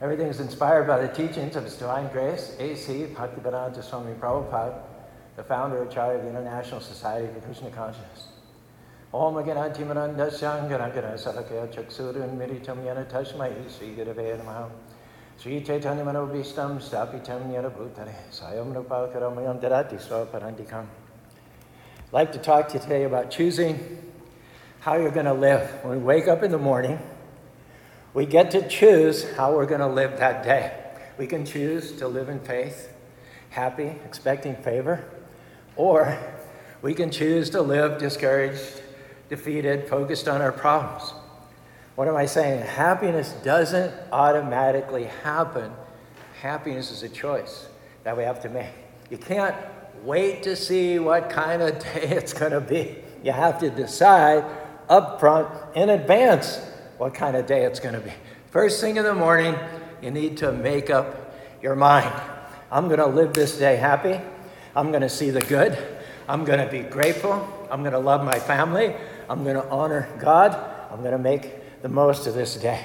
Everything is inspired by the teachings of His Divine Grace, A.C. Bhaktivedanta Swami Prabhupada, the founder and chair of the International Society for Krishna Consciousness. Om Ganati Manandasyan Ganagana Salakya Chaksurun Miritam Yana Tashmai Sri Gurave Namaha Sri Chaitanya Manobhistam Stapitam Yana Bhutare Sayam Rupakaramayam Darati Swaparandikam. I'd like to talk to you today about choosing how you're going to live. When we wake up in the morning, we get to choose how we're going to live that day. We can choose to live in faith, happy, expecting favor, or we can choose to live discouraged, defeated, focused on our problems. What am I saying? Happiness doesn't automatically happen. Happiness is a choice that we have to make. You can't wait to see what kind of day it's going to be. You have to decide up front in advance what kind of day it's going to be. First thing in the morning, you need to make up your mind. I'm going to live this day happy. I'm going to see the good. I'm going to be grateful. I'm going to love my family. I'm going to honor God. I'm going to make the most of this day.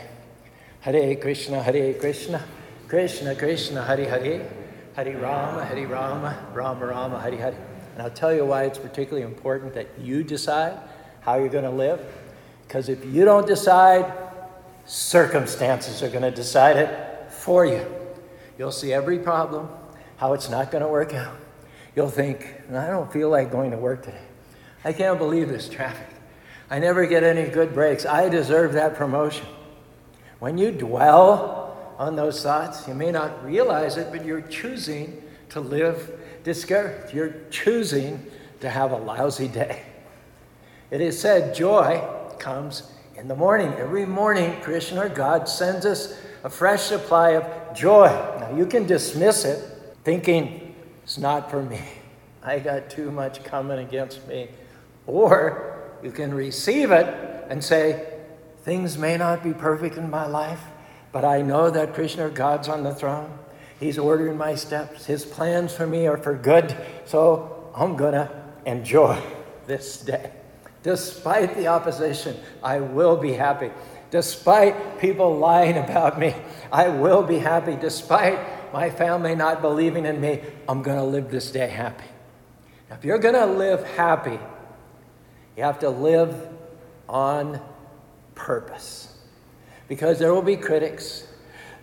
Hare Krishna, Hare Krishna, Krishna Krishna, Hare Hare, Hare Rama, Hare Rama, Rama Rama, Hare Hare. And I'll tell you why it's particularly important that you decide how you're going to live. Because if you don't decide, circumstances are going to decide it for you. You'll see every problem, how it's not going to work out. You'll think, I don't feel like going to work today. I can't believe this traffic. I never get any good breaks. I deserve that promotion. When you dwell on those thoughts, you may not realize it, but you're choosing to live discouraged. You're choosing to have a lousy day. It is said joy comes in the morning. Every morning, Krishna or God sends us a fresh supply of joy. Now, you can dismiss it thinking it's not for me. I got too much coming against me. Or you can receive it and say, Things may not be perfect in my life, but I know that Krishna, God's on the throne. He's ordering my steps. His plans for me are for good. So I'm going to enjoy this day. Despite the opposition, I will be happy. Despite people lying about me, I will be happy. Despite my family not believing in me, I'm going to live this day happy. Now, if you're going to live happy, you have to live on purpose. Because there will be critics,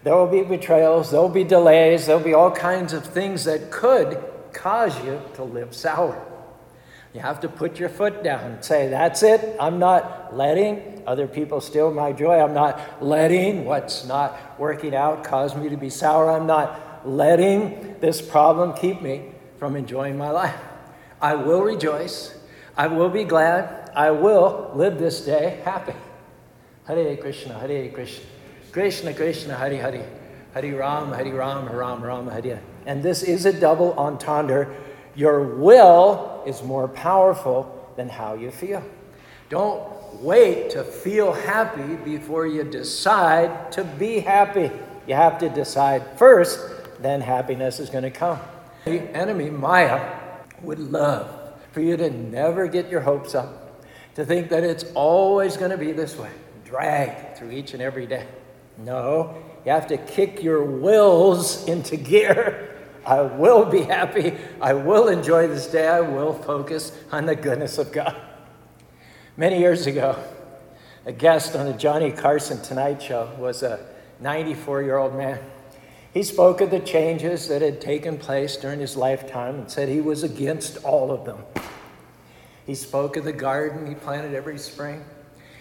there will be betrayals, there will be delays, there will be all kinds of things that could cause you to live sour. You have to put your foot down and say, That's it. I'm not letting other people steal my joy. I'm not letting what's not working out cause me to be sour. I'm not letting this problem keep me from enjoying my life. I will rejoice. I will be glad. I will live this day happy. Hare Krishna, Hare Krishna. Krishna, Krishna, Hare Hare. Hare Ram, Hare Ram, Ram Ram, Hare. And this is a double entendre. Your will is more powerful than how you feel. Don't wait to feel happy before you decide to be happy. You have to decide first, then happiness is going to come. The enemy, Maya, would love for you to never get your hopes up, to think that it's always going to be this way, drag through each and every day. No, you have to kick your wills into gear. I will be happy. I will enjoy this day. I will focus on the goodness of God. Many years ago, a guest on the Johnny Carson Tonight Show was a 94 year old man. He spoke of the changes that had taken place during his lifetime and said he was against all of them. He spoke of the garden he planted every spring.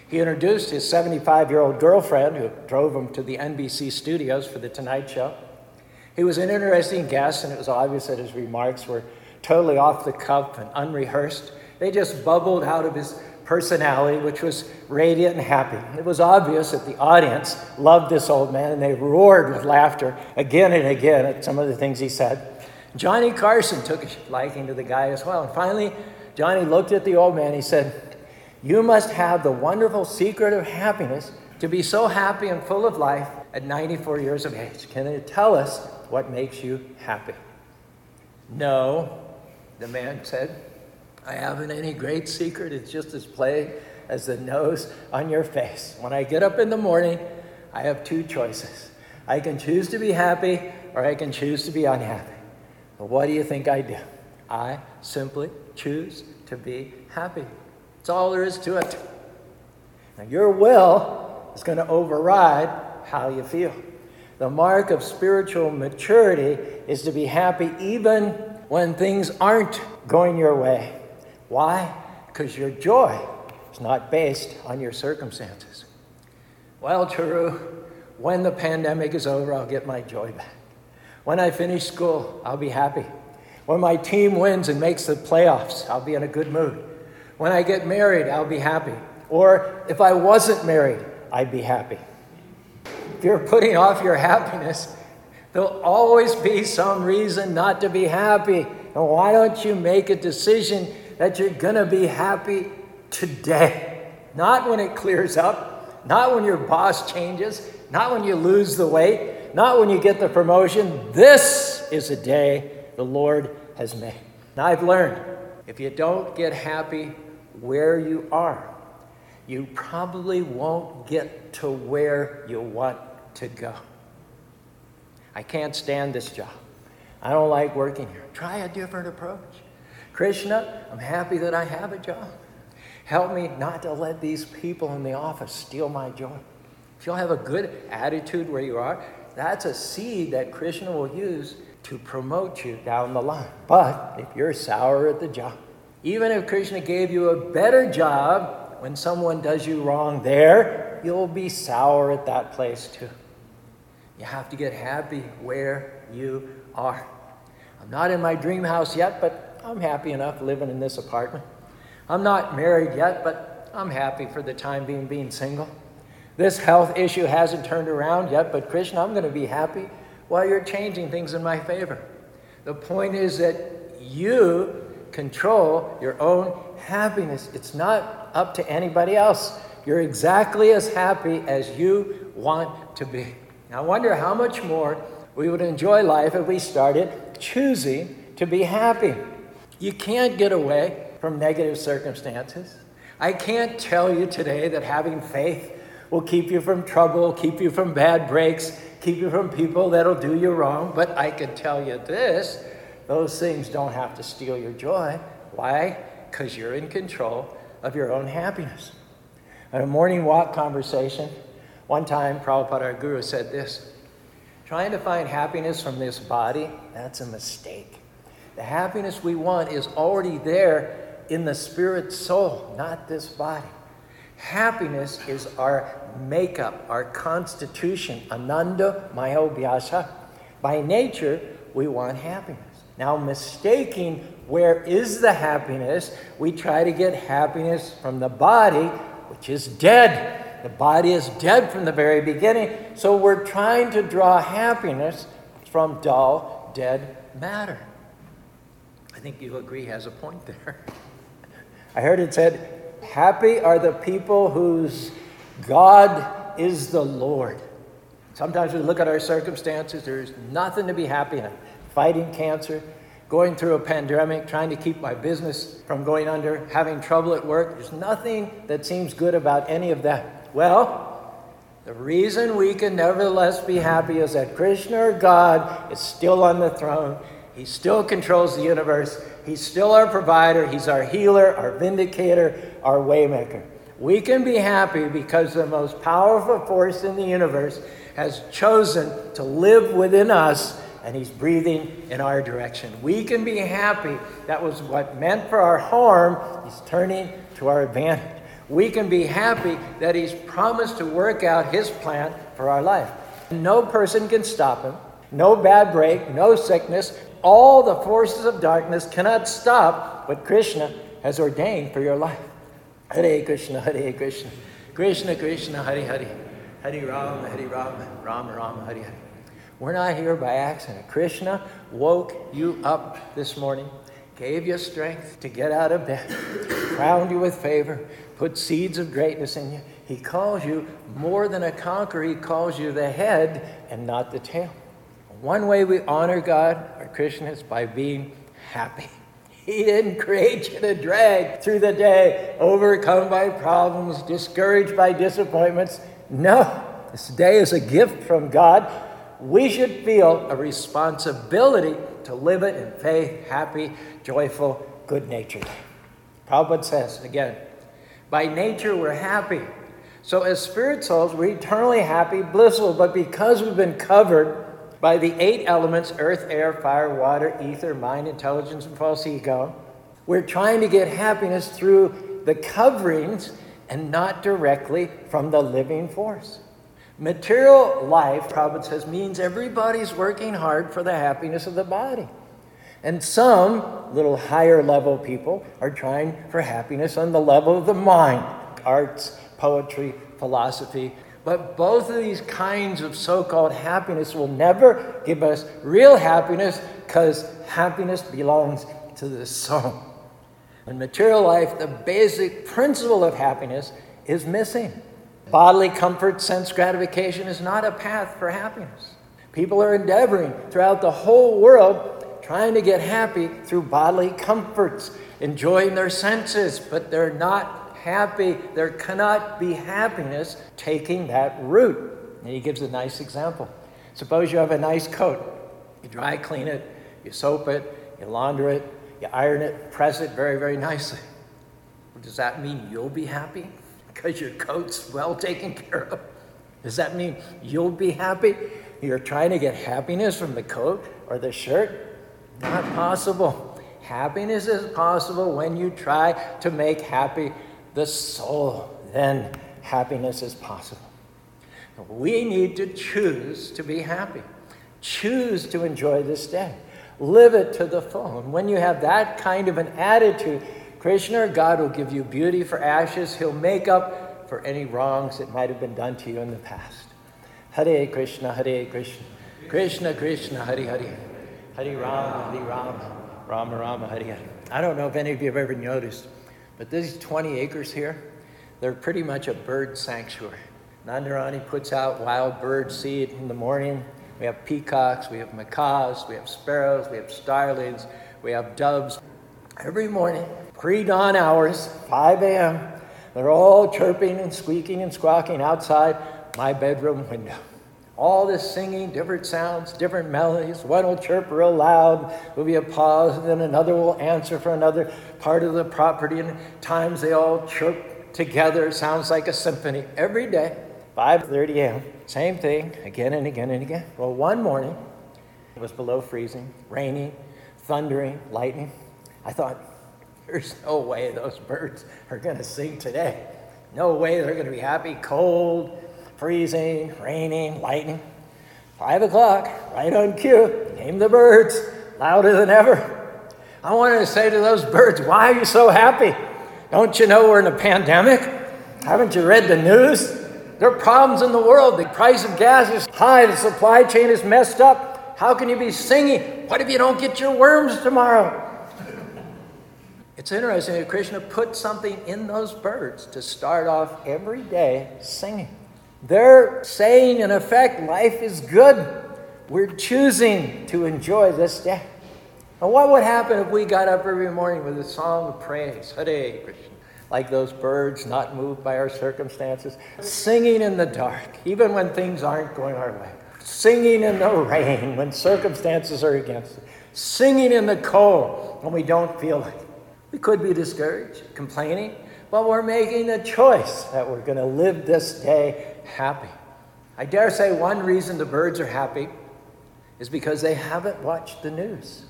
He introduced his 75 year old girlfriend, who drove him to the NBC studios for The Tonight Show. He was an interesting guest, and it was obvious that his remarks were totally off the cuff and unrehearsed. They just bubbled out of his personality, which was radiant and happy. It was obvious that the audience loved this old man, and they roared with laughter again and again at some of the things he said. Johnny Carson took a liking to the guy as well. And finally, Johnny looked at the old man. He said, You must have the wonderful secret of happiness to be so happy and full of life at 94 years of age. Can you tell us what makes you happy? No, the man said. I haven't any great secret. It's just as plain as the nose on your face. When I get up in the morning, I have two choices. I can choose to be happy or I can choose to be unhappy. But what do you think I do? I simply choose to be happy. That's all there is to it. Now, your will is going to override how you feel. The mark of spiritual maturity is to be happy even when things aren't going your way. Why? Because your joy is not based on your circumstances. Well, Charu, when the pandemic is over, I'll get my joy back. When I finish school, I'll be happy. When my team wins and makes the playoffs, I'll be in a good mood. When I get married, I'll be happy. Or if I wasn't married, I'd be happy. If you're putting off your happiness, there'll always be some reason not to be happy. And why don't you make a decision that you're going to be happy today? Not when it clears up, not when your boss changes, not when you lose the weight, not when you get the promotion. This is a day the Lord has made. Now I've learned if you don't get happy where you are, you probably won't get to where you want to go. I can't stand this job. I don't like working here. Try a different approach. Krishna, I'm happy that I have a job. Help me not to let these people in the office steal my joy. If you'll have a good attitude where you are, that's a seed that Krishna will use to promote you down the line. But if you're sour at the job, even if Krishna gave you a better job, when someone does you wrong there, you'll be sour at that place too. You have to get happy where you are. I'm not in my dream house yet, but I'm happy enough living in this apartment. I'm not married yet, but I'm happy for the time being being single. This health issue hasn't turned around yet, but Krishna, I'm going to be happy while you're changing things in my favor. The point is that you control your own happiness. It's not up to anybody else. You're exactly as happy as you want to be. I wonder how much more we would enjoy life if we started choosing to be happy. You can't get away from negative circumstances. I can't tell you today that having faith will keep you from trouble, keep you from bad breaks, keep you from people that'll do you wrong. But I can tell you this those things don't have to steal your joy. Why? Because you're in control of your own happiness. In a morning walk conversation, one time Prabhupada, our guru, said this Trying to find happiness from this body, that's a mistake. The happiness we want is already there in the spirit soul, not this body. Happiness is our makeup, our constitution. Ananda Mayobhyasa. By nature, we want happiness. Now, mistaking where is the happiness, we try to get happiness from the body, which is dead. The body is dead from the very beginning. So we're trying to draw happiness from dull, dead matter. I think you agree has a point there. I heard it said, Happy are the people whose God is the Lord. Sometimes we look at our circumstances, there's nothing to be happy in fighting cancer, going through a pandemic, trying to keep my business from going under, having trouble at work. There's nothing that seems good about any of that. Well, the reason we can nevertheless be happy is that Krishna or God is still on the throne. He still controls the universe. He's still our provider. He's our healer, our vindicator, our waymaker. We can be happy because the most powerful force in the universe has chosen to live within us and He's breathing in our direction. We can be happy. That was what meant for our harm, He's turning to our advantage. We can be happy that He's promised to work out His plan for our life. No person can stop Him, no bad break, no sickness. All the forces of darkness cannot stop what Krishna has ordained for your life. Hare Krishna, Hare Krishna, Krishna Krishna, Hare Hare, Hare Rama, Hare Rama, Rama Rama, Hare Hare. We're not here by accident. Krishna woke you up this morning, gave you strength to get out of bed, crowned you with favor, put seeds of greatness in you. He calls you more than a conqueror, He calls you the head and not the tail. One way we honor God, our Krishna, is by being happy. He didn't create you to drag through the day, overcome by problems, discouraged by disappointments. No, this day is a gift from God we should feel a responsibility to live it in faith, happy, joyful, good natured. Prabhupada says again, by nature we're happy. So as spirit souls, we're eternally happy, blissful, but because we've been covered by the eight elements earth, air, fire, water, ether, mind, intelligence, and false ego, we're trying to get happiness through the coverings and not directly from the living force. Material life, Prabhupada says, means everybody's working hard for the happiness of the body. And some little higher level people are trying for happiness on the level of the mind arts, poetry, philosophy. But both of these kinds of so called happiness will never give us real happiness because happiness belongs to the soul. In material life, the basic principle of happiness is missing. Bodily comfort, sense gratification is not a path for happiness. People are endeavoring throughout the whole world trying to get happy through bodily comforts, enjoying their senses, but they're not happy. There cannot be happiness taking that route. And he gives a nice example. Suppose you have a nice coat. You dry clean it, you soap it, you launder it, you iron it, press it very, very nicely. Does that mean you'll be happy because your coat's well taken care of? Does that mean you'll be happy? You're trying to get happiness from the coat or the shirt? Not possible. Happiness is possible when you try to make happy the soul. Then happiness is possible. We need to choose to be happy, choose to enjoy this day. Live it to the full. And when you have that kind of an attitude, Krishna, God will give you beauty for ashes. He'll make up for any wrongs that might have been done to you in the past. Hare Krishna, Hare Krishna, Krishna Krishna, Hare Hare, Hare Rama, Hare Rama, Rama Rama, Hare Hare. I don't know if any of you have ever noticed, but these 20 acres here, they're pretty much a bird sanctuary. Nandarani puts out wild bird seed in the morning we have peacocks, we have macaws, we have sparrows, we have starlings, we have doves. Every morning, pre dawn hours, 5 a.m., they're all chirping and squeaking and squawking outside my bedroom window. All this singing, different sounds, different melodies. One will chirp real loud, there'll be a pause, and then another will answer for another part of the property. And times they all chirp together. Sounds like a symphony every day. 5:30 a.m. Same thing again and again and again. Well, one morning it was below freezing, raining, thundering, lightning. I thought, there's no way those birds are going to sing today. No way they're going to be happy. Cold, freezing, raining, lightning. Five o'clock, right on cue, came the birds, louder than ever. I wanted to say to those birds, Why are you so happy? Don't you know we're in a pandemic? Haven't you read the news? There are problems in the world. The price of gas is high. The supply chain is messed up. How can you be singing? What if you don't get your worms tomorrow? It's interesting that Krishna put something in those birds to start off every day singing. They're saying, in effect, life is good. We're choosing to enjoy this day. And what would happen if we got up every morning with a song of praise? Hare Krishna like those birds, not moved by our circumstances, singing in the dark, even when things aren't going our way, singing in the rain when circumstances are against us, singing in the cold when we don't feel like it. We could be discouraged, complaining, but we're making the choice that we're going to live this day happy. I dare say one reason the birds are happy is because they haven't watched the news.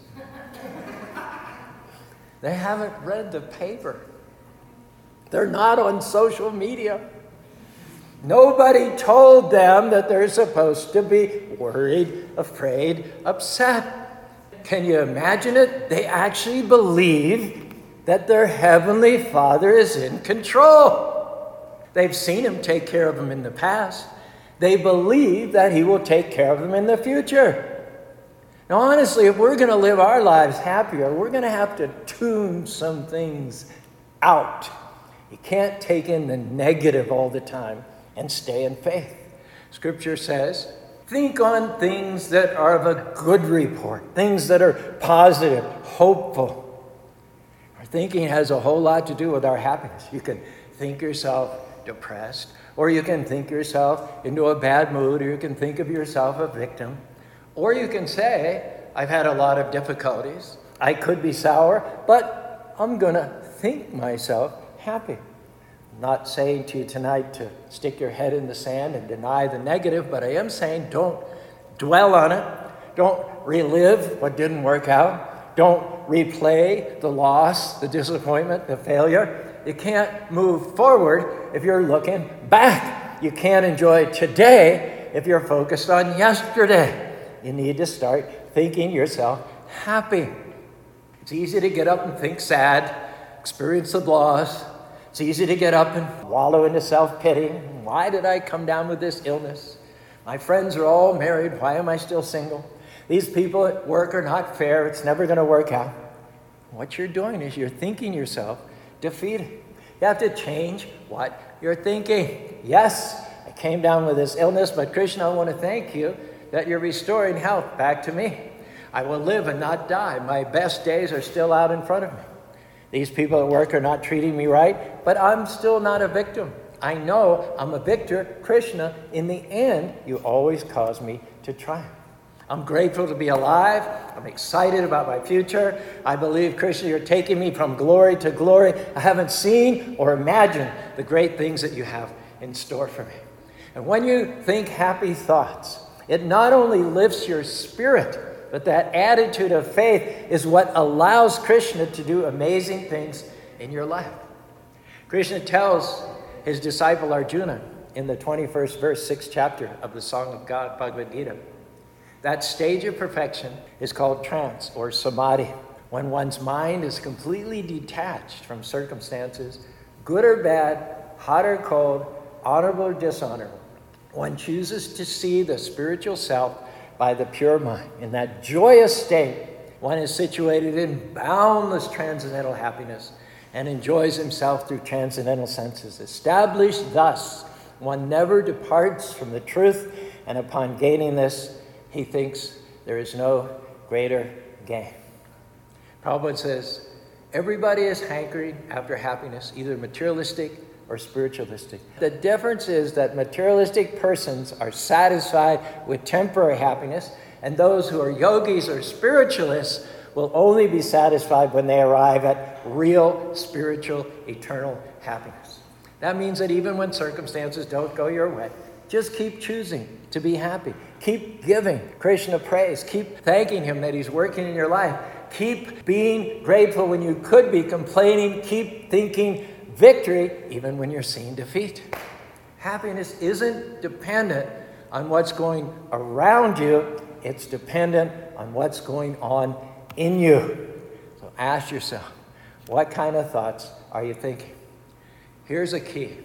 they haven't read the paper. They're not on social media. Nobody told them that they're supposed to be worried, afraid, upset. Can you imagine it? They actually believe that their Heavenly Father is in control. They've seen Him take care of them in the past. They believe that He will take care of them in the future. Now, honestly, if we're going to live our lives happier, we're going to have to tune some things out. You can't take in the negative all the time and stay in faith. Scripture says, think on things that are of a good report, things that are positive, hopeful. Thinking has a whole lot to do with our happiness. You can think yourself depressed, or you can think yourself into a bad mood, or you can think of yourself a victim, or you can say, I've had a lot of difficulties. I could be sour, but I'm going to think myself happy. I'm not saying to you tonight to stick your head in the sand and deny the negative, but I am saying don't dwell on it. Don't relive what didn't work out. Don't replay the loss, the disappointment, the failure. You can't move forward if you're looking back. You can't enjoy today if you're focused on yesterday. You need to start thinking yourself happy. It's easy to get up and think sad, experience the loss. It's easy to get up and wallow into self pity. Why did I come down with this illness? My friends are all married. Why am I still single? These people at work are not fair. It's never going to work out. What you're doing is you're thinking yourself defeated. You have to change what you're thinking. Yes, I came down with this illness, but Krishna, I want to thank you that you're restoring health back to me. I will live and not die. My best days are still out in front of me. These people at work are not treating me right, but I'm still not a victim. I know I'm a victor. Krishna, in the end, you always cause me to triumph. I'm grateful to be alive. I'm excited about my future. I believe, Krishna, you're taking me from glory to glory. I haven't seen or imagined the great things that you have in store for me. And when you think happy thoughts, it not only lifts your spirit, but that attitude of faith is what allows Krishna to do amazing things in your life. Krishna tells his disciple Arjuna in the 21st verse, 6th chapter of the Song of God, Bhagavad Gita. That stage of perfection is called trance or samadhi, when one's mind is completely detached from circumstances, good or bad, hot or cold, honorable or dishonorable. One chooses to see the spiritual self by the pure mind. In that joyous state, one is situated in boundless transcendental happiness and enjoys himself through transcendental senses. Established thus, one never departs from the truth, and upon gaining this, he thinks there is no greater gain. Prabhupada says, everybody is hankering after happiness, either materialistic or spiritualistic. The difference is that materialistic persons are satisfied with temporary happiness, and those who are yogis or spiritualists will only be satisfied when they arrive at real spiritual eternal happiness. That means that even when circumstances don't go your way, just keep choosing to be happy. Keep giving Krishna praise. Keep thanking Him that He's working in your life. Keep being grateful when you could be complaining. Keep thinking victory even when you're seeing defeat. Happiness isn't dependent on what's going around you, it's dependent on what's going on in you. So ask yourself what kind of thoughts are you thinking? Here's a key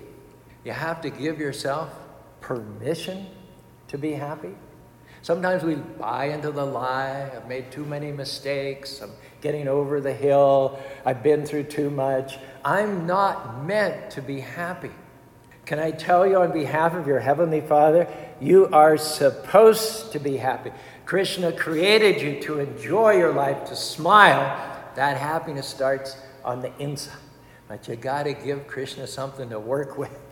you have to give yourself permission to be happy. Sometimes we buy into the lie I've made too many mistakes, I'm getting over the hill, I've been through too much. I'm not meant to be happy. Can I tell you on behalf of your Heavenly Father, you are supposed to be happy. Krishna created you to enjoy your life, to smile. That happiness starts on the inside. But you got to give Krishna something to work with.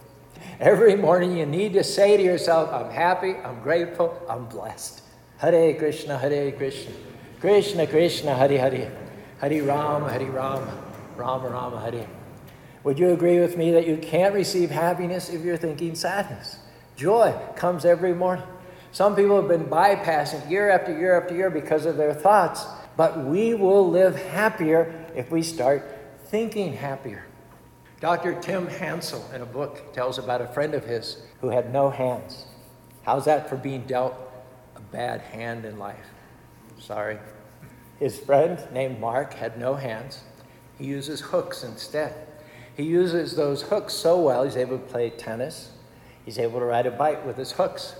Every morning you need to say to yourself, I'm happy, I'm grateful, I'm blessed. Hare Krishna, Hare Krishna. Krishna, Krishna, Hare Hare. Hare Ram, Hare Ram, Ram Ram, Hare. Would you agree with me that you can't receive happiness if you're thinking sadness? Joy comes every morning. Some people have been bypassing year after year after year because of their thoughts, but we will live happier if we start thinking happier. Dr. Tim Hansel, in a book, tells about a friend of his who had no hands. How's that for being dealt a bad hand in life? Sorry. His friend named Mark had no hands. He uses hooks instead. He uses those hooks so well, he's able to play tennis. He's able to ride a bike with his hooks.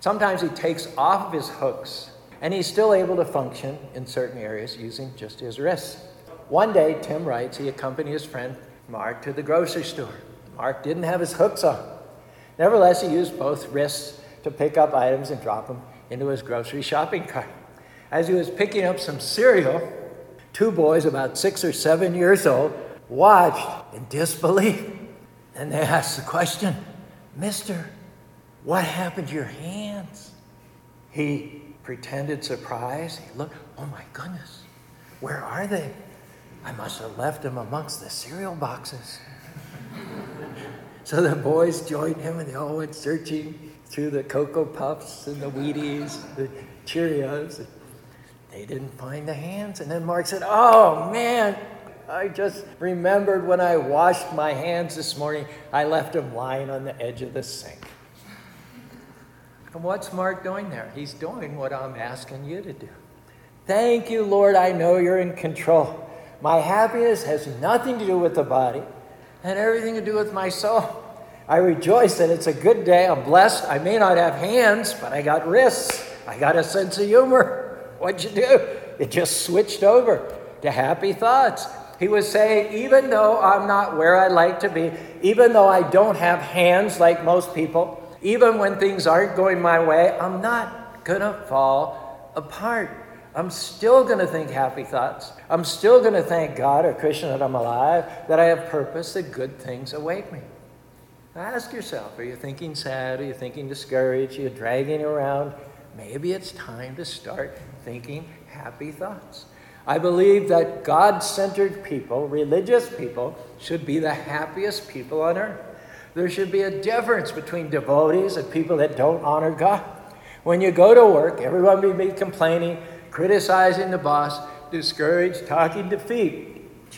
Sometimes he takes off of his hooks, and he's still able to function in certain areas using just his wrists. One day, Tim writes, he accompanied his friend Mark to the grocery store. Mark didn't have his hooks on. Nevertheless, he used both wrists to pick up items and drop them into his grocery shopping cart. As he was picking up some cereal, two boys about six or seven years old watched in disbelief. And they asked the question, Mister, what happened to your hands? He pretended surprise. He looked, oh my goodness, where are they? I must have left them amongst the cereal boxes. so the boys joined him and they all went searching through the Cocoa Puffs and the Wheaties, the Cheerios. They didn't find the hands. And then Mark said, Oh man, I just remembered when I washed my hands this morning, I left them lying on the edge of the sink. And what's Mark doing there? He's doing what I'm asking you to do. Thank you, Lord. I know you're in control. My happiness has nothing to do with the body and everything to do with my soul. I rejoice that it's a good day. I'm blessed. I may not have hands, but I got wrists. I got a sense of humor. What'd you do? It just switched over to happy thoughts. He was saying, even though I'm not where I'd like to be, even though I don't have hands like most people, even when things aren't going my way, I'm not going to fall apart. I'm still going to think happy thoughts. I'm still going to thank God or Krishna that I'm alive, that I have purpose, that good things await me. Ask yourself are you thinking sad? Are you thinking discouraged? Are you dragging around? Maybe it's time to start thinking happy thoughts. I believe that God centered people, religious people, should be the happiest people on earth. There should be a difference between devotees and people that don't honor God. When you go to work, everyone will be complaining, criticizing the boss, discouraged, talking defeat.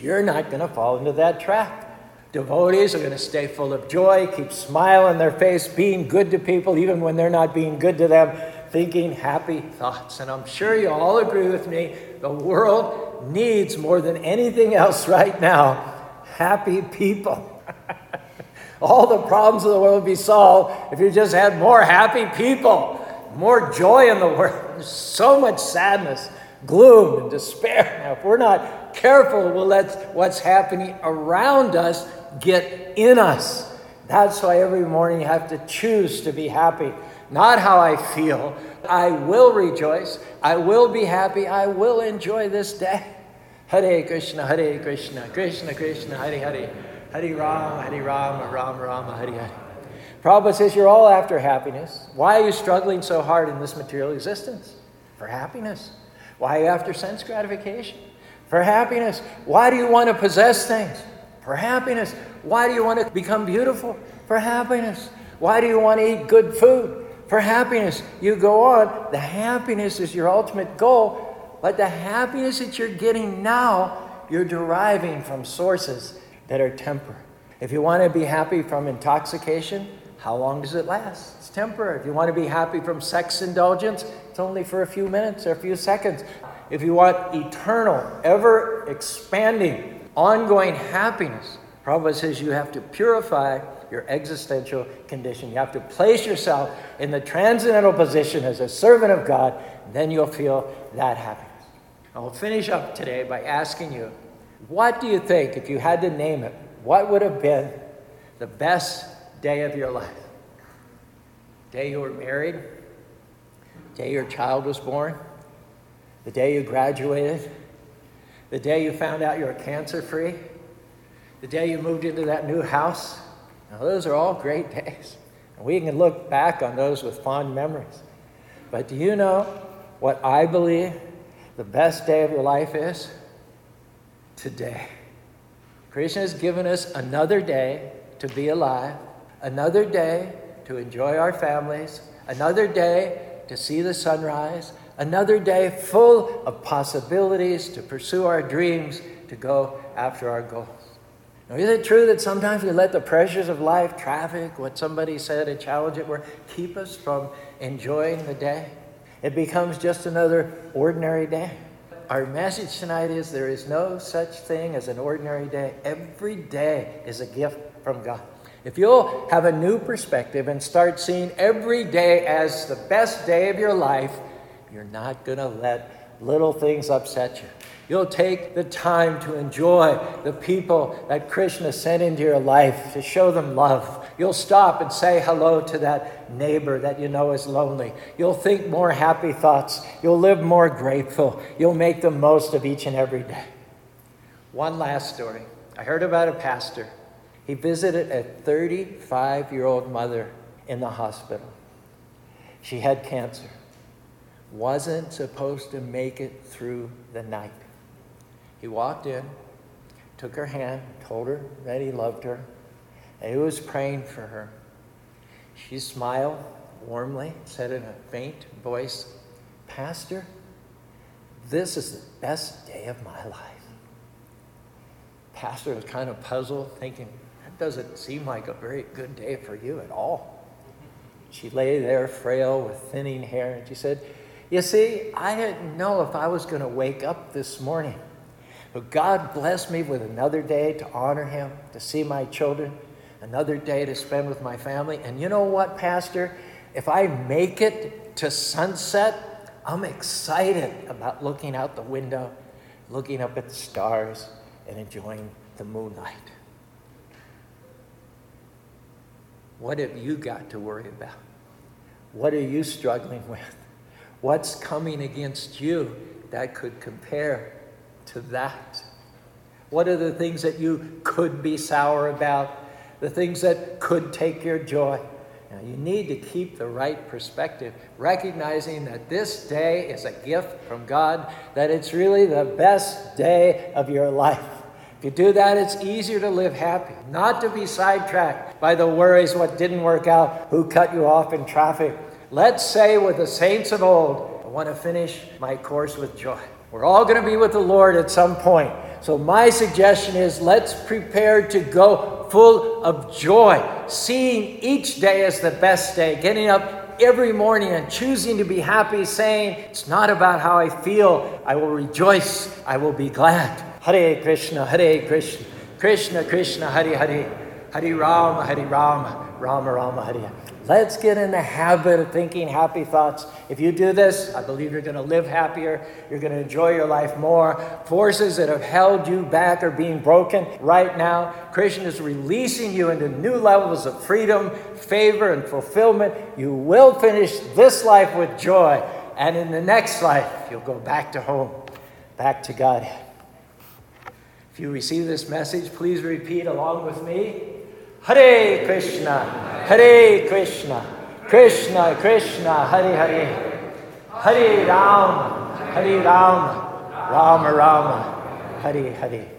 You're not going to fall into that trap. Devotees are going to stay full of joy, keep smile on their face, being good to people even when they're not being good to them, thinking happy thoughts. And I'm sure you all agree with me the world needs more than anything else right now happy people. all the problems of the world would be solved if you just had more happy people, more joy in the world. There's so much sadness, gloom, and despair. Now, if we're not careful, we'll let what's happening around us get in us. That's why every morning you have to choose to be happy. Not how I feel. I will rejoice. I will be happy. I will enjoy this day. Hare Krishna, Hare Krishna, Krishna Krishna, Hare Hare, Hare Rama, Hare Rama, Rama Rama, Hare Hare. Prabhupada says you're all after happiness. Why are you struggling so hard in this material existence? For happiness. Why are you after sense gratification? For happiness. Why do you want to possess things? For happiness. Why do you want to become beautiful? For happiness. Why do you want to eat good food? For happiness. You go on. The happiness is your ultimate goal, but the happiness that you're getting now, you're deriving from sources that are temporary. If you want to be happy from intoxication, how long does it last? It's temporary. If you want to be happy from sex indulgence, it's only for a few minutes or a few seconds. If you want eternal, ever expanding, ongoing happiness, Prabhupada says you have to purify your existential condition. You have to place yourself in the transcendental position as a servant of God, then you'll feel that happiness. I'll finish up today by asking you, what do you think, if you had to name it, what would have been the best day of your life? Day you were married, day your child was born, the day you graduated, the day you found out you were cancer free, the day you moved into that new house. Now, those are all great days. And we can look back on those with fond memories. But do you know what I believe the best day of your life is? Today. Krishna has given us another day to be alive, another day to enjoy our families, another day to see the sunrise, another day full of possibilities to pursue our dreams, to go after our goals. Now, is it true that sometimes we let the pressures of life, traffic, what somebody said, a challenge at work, keep us from enjoying the day? It becomes just another ordinary day. Our message tonight is there is no such thing as an ordinary day. Every day is a gift from God. If you'll have a new perspective and start seeing every day as the best day of your life, you're not going to let little things upset you. You'll take the time to enjoy the people that Krishna sent into your life to show them love. You'll stop and say hello to that neighbor that you know is lonely. You'll think more happy thoughts. You'll live more grateful. You'll make the most of each and every day. One last story. I heard about a pastor. He visited a 35 year old mother in the hospital. She had cancer, wasn't supposed to make it through the night. He walked in, took her hand, told her that he loved her, and he was praying for her. She smiled warmly, said in a faint voice, Pastor, this is the best day of my life. Pastor was kind of puzzled, thinking, doesn't seem like a very good day for you at all. She lay there, frail, with thinning hair, and she said, You see, I didn't know if I was going to wake up this morning. But God blessed me with another day to honor Him, to see my children, another day to spend with my family. And you know what, Pastor? If I make it to sunset, I'm excited about looking out the window, looking up at the stars, and enjoying the moonlight. What have you got to worry about? What are you struggling with? What's coming against you that could compare to that? What are the things that you could be sour about? The things that could take your joy? Now, you need to keep the right perspective, recognizing that this day is a gift from God, that it's really the best day of your life. You do that, it's easier to live happy, not to be sidetracked by the worries what didn't work out, who cut you off in traffic. Let's say with the saints of old, I want to finish my course with joy. We're all going to be with the Lord at some point. So, my suggestion is let's prepare to go full of joy, seeing each day as the best day, getting up every morning and choosing to be happy, saying, It's not about how I feel. I will rejoice. I will be glad. Hare Krishna, Hare Krishna, Krishna Krishna, Hare Hare, Hare Rama, Hare Rama, Rama Rama, Hare. Let's get in the habit of thinking happy thoughts. If you do this, I believe you're going to live happier. You're going to enjoy your life more. Forces that have held you back are being broken right now. Krishna is releasing you into new levels of freedom, favor, and fulfillment. You will finish this life with joy. And in the next life, you'll go back to home, back to God. If you receive this message, please repeat along with me Hare Krishna, Hare Krishna, Krishna Krishna, Hare Hare, Hare Ram, Hare Ram, Rama Rama, Hare Hare.